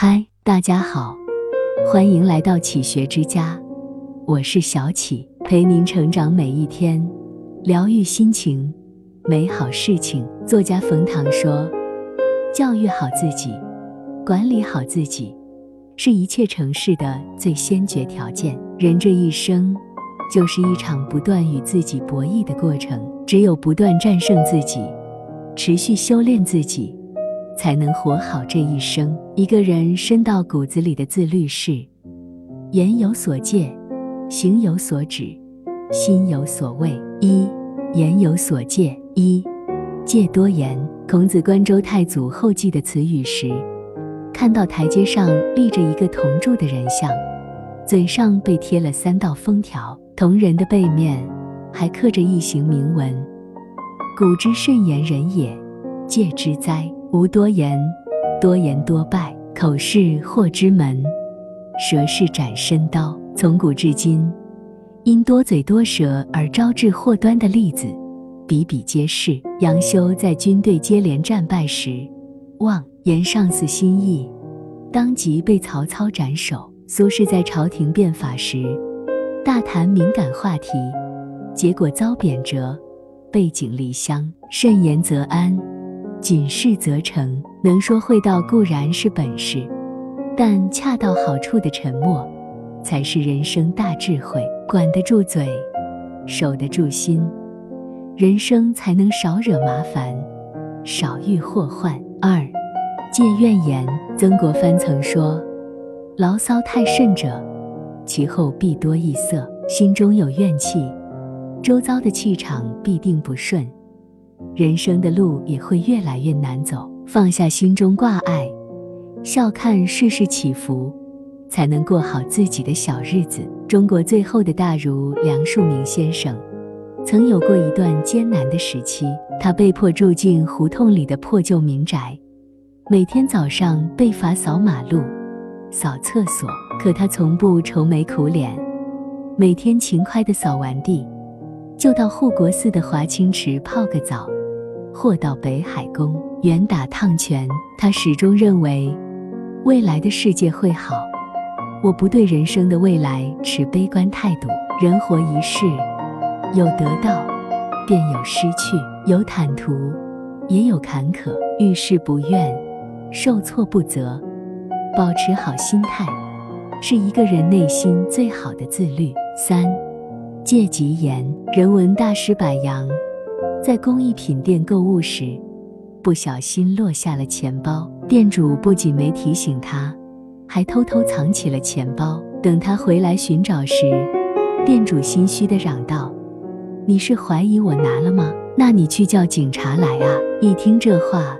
嗨，大家好，欢迎来到启学之家，我是小启，陪您成长每一天，疗愈心情，美好事情。作家冯唐说：“教育好自己，管理好自己，是一切成事的最先决条件。人这一生，就是一场不断与自己博弈的过程，只有不断战胜自己，持续修炼自己。”才能活好这一生。一个人深到骨子里的自律是：言有所戒，行有所止，心有所畏。一言有所戒，一戒多言。孔子观周太祖后继的词语时，看到台阶上立着一个铜铸的人像，嘴上被贴了三道封条，铜人的背面还刻着一行铭文：“古之慎言人也，戒之哉。”无多言，多言多败。口是祸之门，舌是斩身刀。从古至今，因多嘴多舌而招致祸端的例子比比皆是。杨修在军队接连战败时，妄言上司心意，当即被曹操斩首。苏轼在朝廷变法时，大谈敏感话题，结果遭贬谪，背井离乡。慎言则安。谨事则成，能说会道固然是本事，但恰到好处的沉默，才是人生大智慧。管得住嘴，守得住心，人生才能少惹麻烦，少遇祸患。二，戒怨言。曾国藩曾说：“牢骚太甚者，其后必多异色。”心中有怨气，周遭的气场必定不顺。人生的路也会越来越难走，放下心中挂碍，笑看世事起伏，才能过好自己的小日子。中国最后的大儒梁漱溟先生，曾有过一段艰难的时期，他被迫住进胡同里的破旧民宅，每天早上被罚扫马路、扫厕所，可他从不愁眉苦脸，每天勤快地扫完地，就到护国寺的华清池泡个澡。或到北海宫圆打趟拳，他始终认为未来的世界会好。我不对人生的未来持悲观态度。人活一世，有得到，便有失去；有坦途，也有坎坷。遇事不怨，受挫不责，保持好心态，是一个人内心最好的自律。三，戒吉言。人文大师柏杨。在工艺品店购物时，不小心落下了钱包。店主不仅没提醒他，还偷偷藏起了钱包。等他回来寻找时，店主心虚地嚷道：“你是怀疑我拿了吗？那你去叫警察来啊！”一听这话，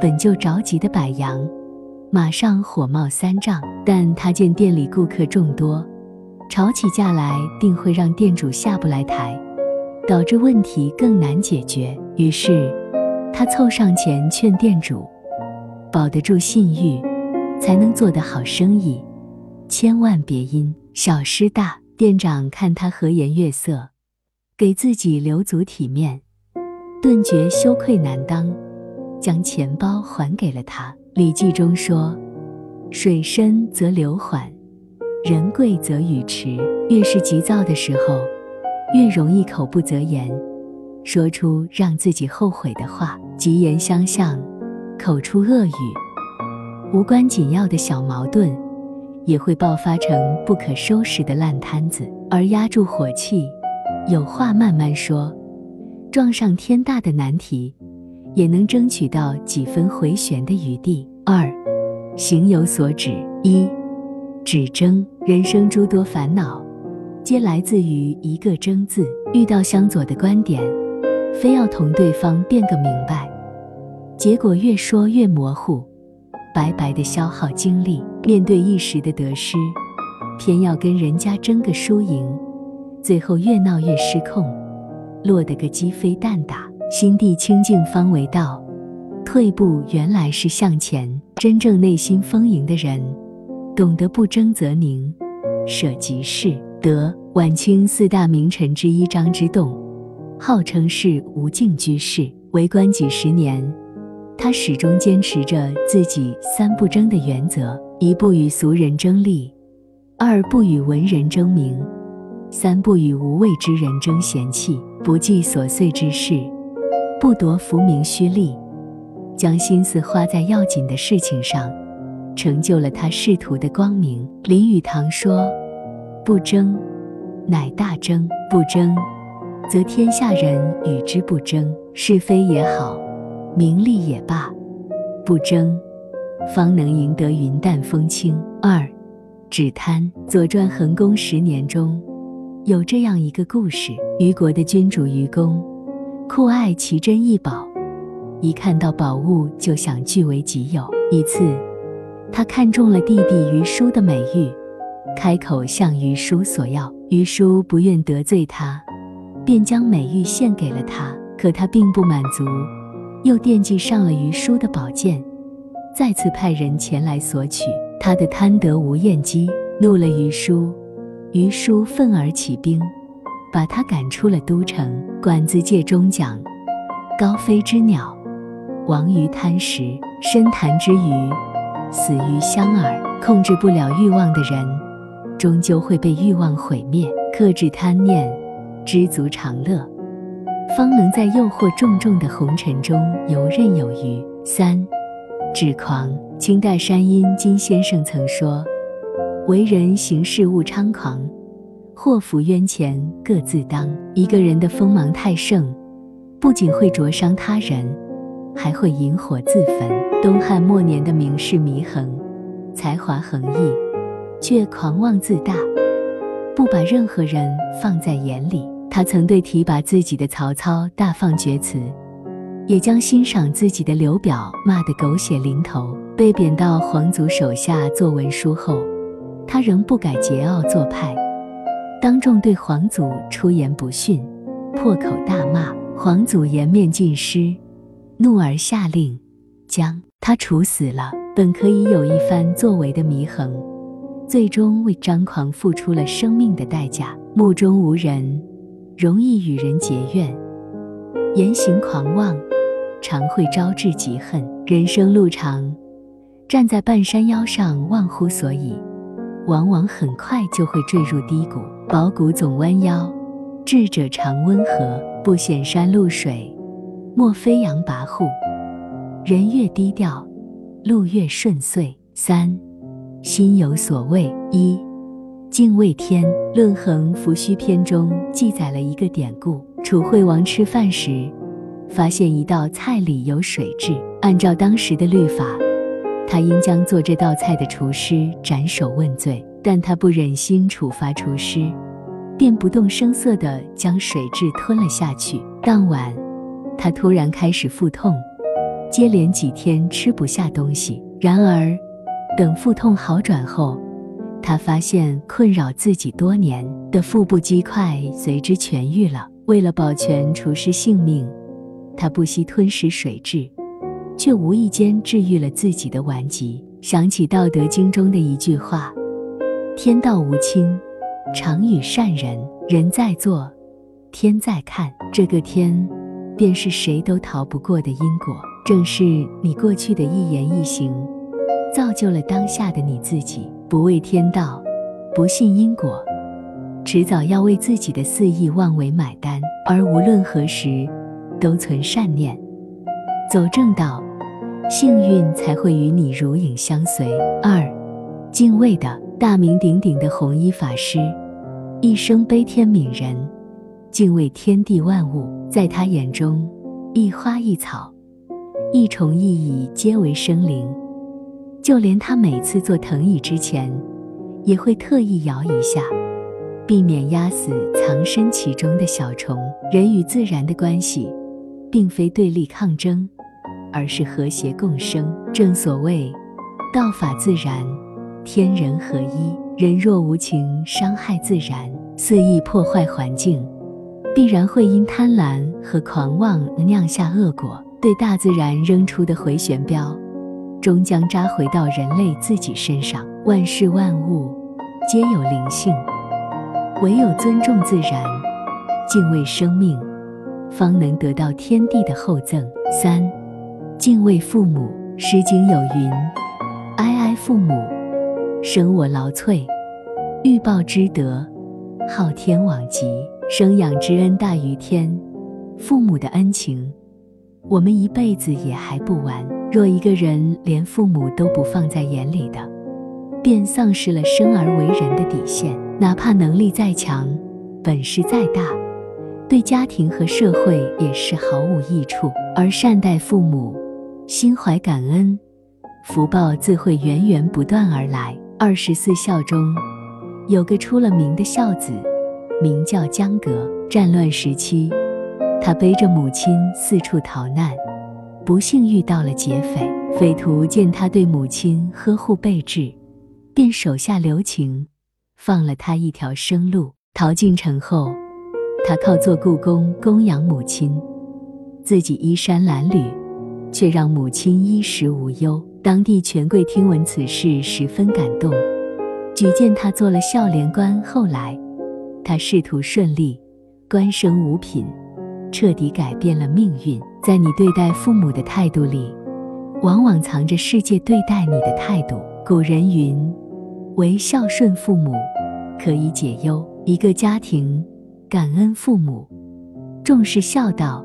本就着急的柏杨马上火冒三丈。但他见店里顾客众多，吵起架来定会让店主下不来台。导致问题更难解决，于是他凑上前劝店主：“保得住信誉，才能做得好生意，千万别因小失大。”店长看他和颜悦色，给自己留足体面，顿觉羞愧难当，将钱包还给了他。《礼记》中说：“水深则流缓，人贵则语迟。”越是急躁的时候。越容易口不择言，说出让自己后悔的话，疾言相向，口出恶语，无关紧要的小矛盾也会爆发成不可收拾的烂摊子。而压住火气，有话慢慢说，撞上天大的难题，也能争取到几分回旋的余地。二，行有所止。一，只争。人生诸多烦恼。皆来自于一个“争”字。遇到相左的观点，非要同对方辩个明白，结果越说越模糊，白白的消耗精力。面对一时的得失，偏要跟人家争个输赢，最后越闹越失控，落得个鸡飞蛋打。心地清净方为道，退步原来是向前。真正内心丰盈的人，懂得不争则宁，舍即是。得晚清四大名臣之一张之洞，号称是无尽居士。为官几十年，他始终坚持着自己三不争的原则：一不与俗人争利，二不与文人争名，三不与无谓之人争闲气，不计琐碎之事，不夺浮名虚利，将心思花在要紧的事情上，成就了他仕途的光明。林语堂说：“不争，乃大争；不争，则天下人与之不争。是非也好，名利也罢，不争。”方能赢得云淡风轻。二，止贪。《左传》桓公十年中有这样一个故事：虞国的君主虞公酷爱奇珍异宝，一看到宝物就想据为己有。一次，他看中了弟弟于叔的美玉，开口向于叔索要。于叔不愿得罪他，便将美玉献给了他。可他并不满足，又惦记上了于叔的宝剑。再次派人前来索取，他的贪得无厌机怒了于叔，于叔愤而起兵，把他赶出了都城。管子界中讲：高飞之鸟，亡于贪食；深潭之鱼，死于香饵。控制不了欲望的人，终究会被欲望毁灭。克制贪念，知足常乐，方能在诱惑重重的红尘中游刃有余。三。止狂。清代山阴金先生曾说：“为人行事勿猖狂，祸福冤钱各自当。”一个人的锋芒太盛，不仅会灼伤他人，还会引火自焚。东汉末年的名士祢衡，才华横溢，却狂妄自大，不把任何人放在眼里。他曾对提拔自己的曹操大放厥词。也将欣赏自己的刘表骂得狗血淋头。被贬到皇族手下做文书后，他仍不改桀骜做派，当众对皇祖出言不逊，破口大骂。皇祖颜面尽失，怒而下令将他处死了。本可以有一番作为的祢衡，最终为张狂付出了生命的代价。目中无人，容易与人结怨；言行狂妄。常会招致嫉恨。人生路长，站在半山腰上忘乎所以，往往很快就会坠入低谷。宝谷总弯腰，智者常温和。不显山露水，莫飞扬跋扈。人越低调，路越顺遂。三，心有所畏。一，敬畏天。《论衡·伏虚篇》中记载了一个典故：楚惠王吃饭时。发现一道菜里有水蛭，按照当时的律法，他应将做这道菜的厨师斩首问罪。但他不忍心处罚厨师，便不动声色地将水蛭吞了下去。当晚，他突然开始腹痛，接连几天吃不下东西。然而，等腹痛好转后，他发现困扰自己多年的腹部积块随之痊愈了。为了保全厨师性命。他不惜吞食水蛭，却无意间治愈了自己的顽疾。想起《道德经》中的一句话：“天道无亲，常与善人。人在做，天在看。这个天，便是谁都逃不过的因果。正是你过去的一言一行，造就了当下的你自己。不畏天道，不信因果，迟早要为自己的肆意妄为买单。而无论何时。”都存善念，走正道，幸运才会与你如影相随。二，敬畏的大名鼎鼎的弘一法师，一生悲天悯人，敬畏天地万物，在他眼中，一花一草，一虫一蚁皆为生灵。就连他每次坐藤椅之前，也会特意摇一下，避免压死藏身其中的小虫。人与自然的关系。并非对立抗争，而是和谐共生。正所谓，道法自然，天人合一。人若无情伤害自然，肆意破坏环境，必然会因贪婪和狂妄酿下恶果。对大自然扔出的回旋镖，终将扎回到人类自己身上。万事万物皆有灵性，唯有尊重自然，敬畏生命。方能得到天地的厚赠。三，敬畏父母。《诗经》有云：“哀哀父母，生我劳瘁，欲报之德，昊天罔极。生养之恩大于天，父母的恩情，我们一辈子也还不完。若一个人连父母都不放在眼里的，便丧失了生而为人的底线。哪怕能力再强，本事再大，对家庭和社会也是毫无益处。而善待父母，心怀感恩，福报自会源源不断而来。二十四孝中，有个出了名的孝子。名叫江革。战乱时期，他背着母亲四处逃难，不幸遇到了劫匪。匪徒见他对母亲呵护备至，便手下留情，放了他一条生路。逃进城后，他靠做故宫供养母亲，自己衣衫褴褛，却让母亲衣食无忧。当地权贵听闻此事，十分感动，举荐他做了孝廉官。后来。他仕途顺利，官升五品，彻底改变了命运。在你对待父母的态度里，往往藏着世界对待你的态度。古人云：“唯孝顺父母，可以解忧。”一个家庭感恩父母，重视孝道，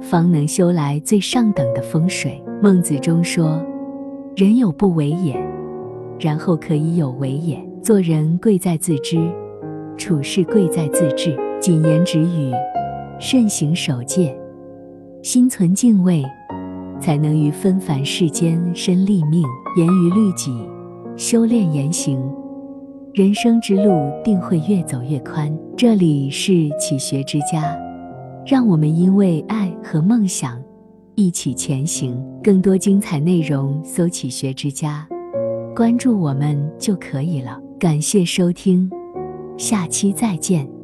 方能修来最上等的风水。孟子中说：“人有不为也，然后可以有为也。”做人贵在自知。处事贵在自制，谨言止语，慎行守戒，心存敬畏，才能于纷繁世间身立命，严于律己，修炼言行，人生之路定会越走越宽。这里是启学之家，让我们因为爱和梦想一起前行。更多精彩内容，搜“启学之家”，关注我们就可以了。感谢收听。下期再见。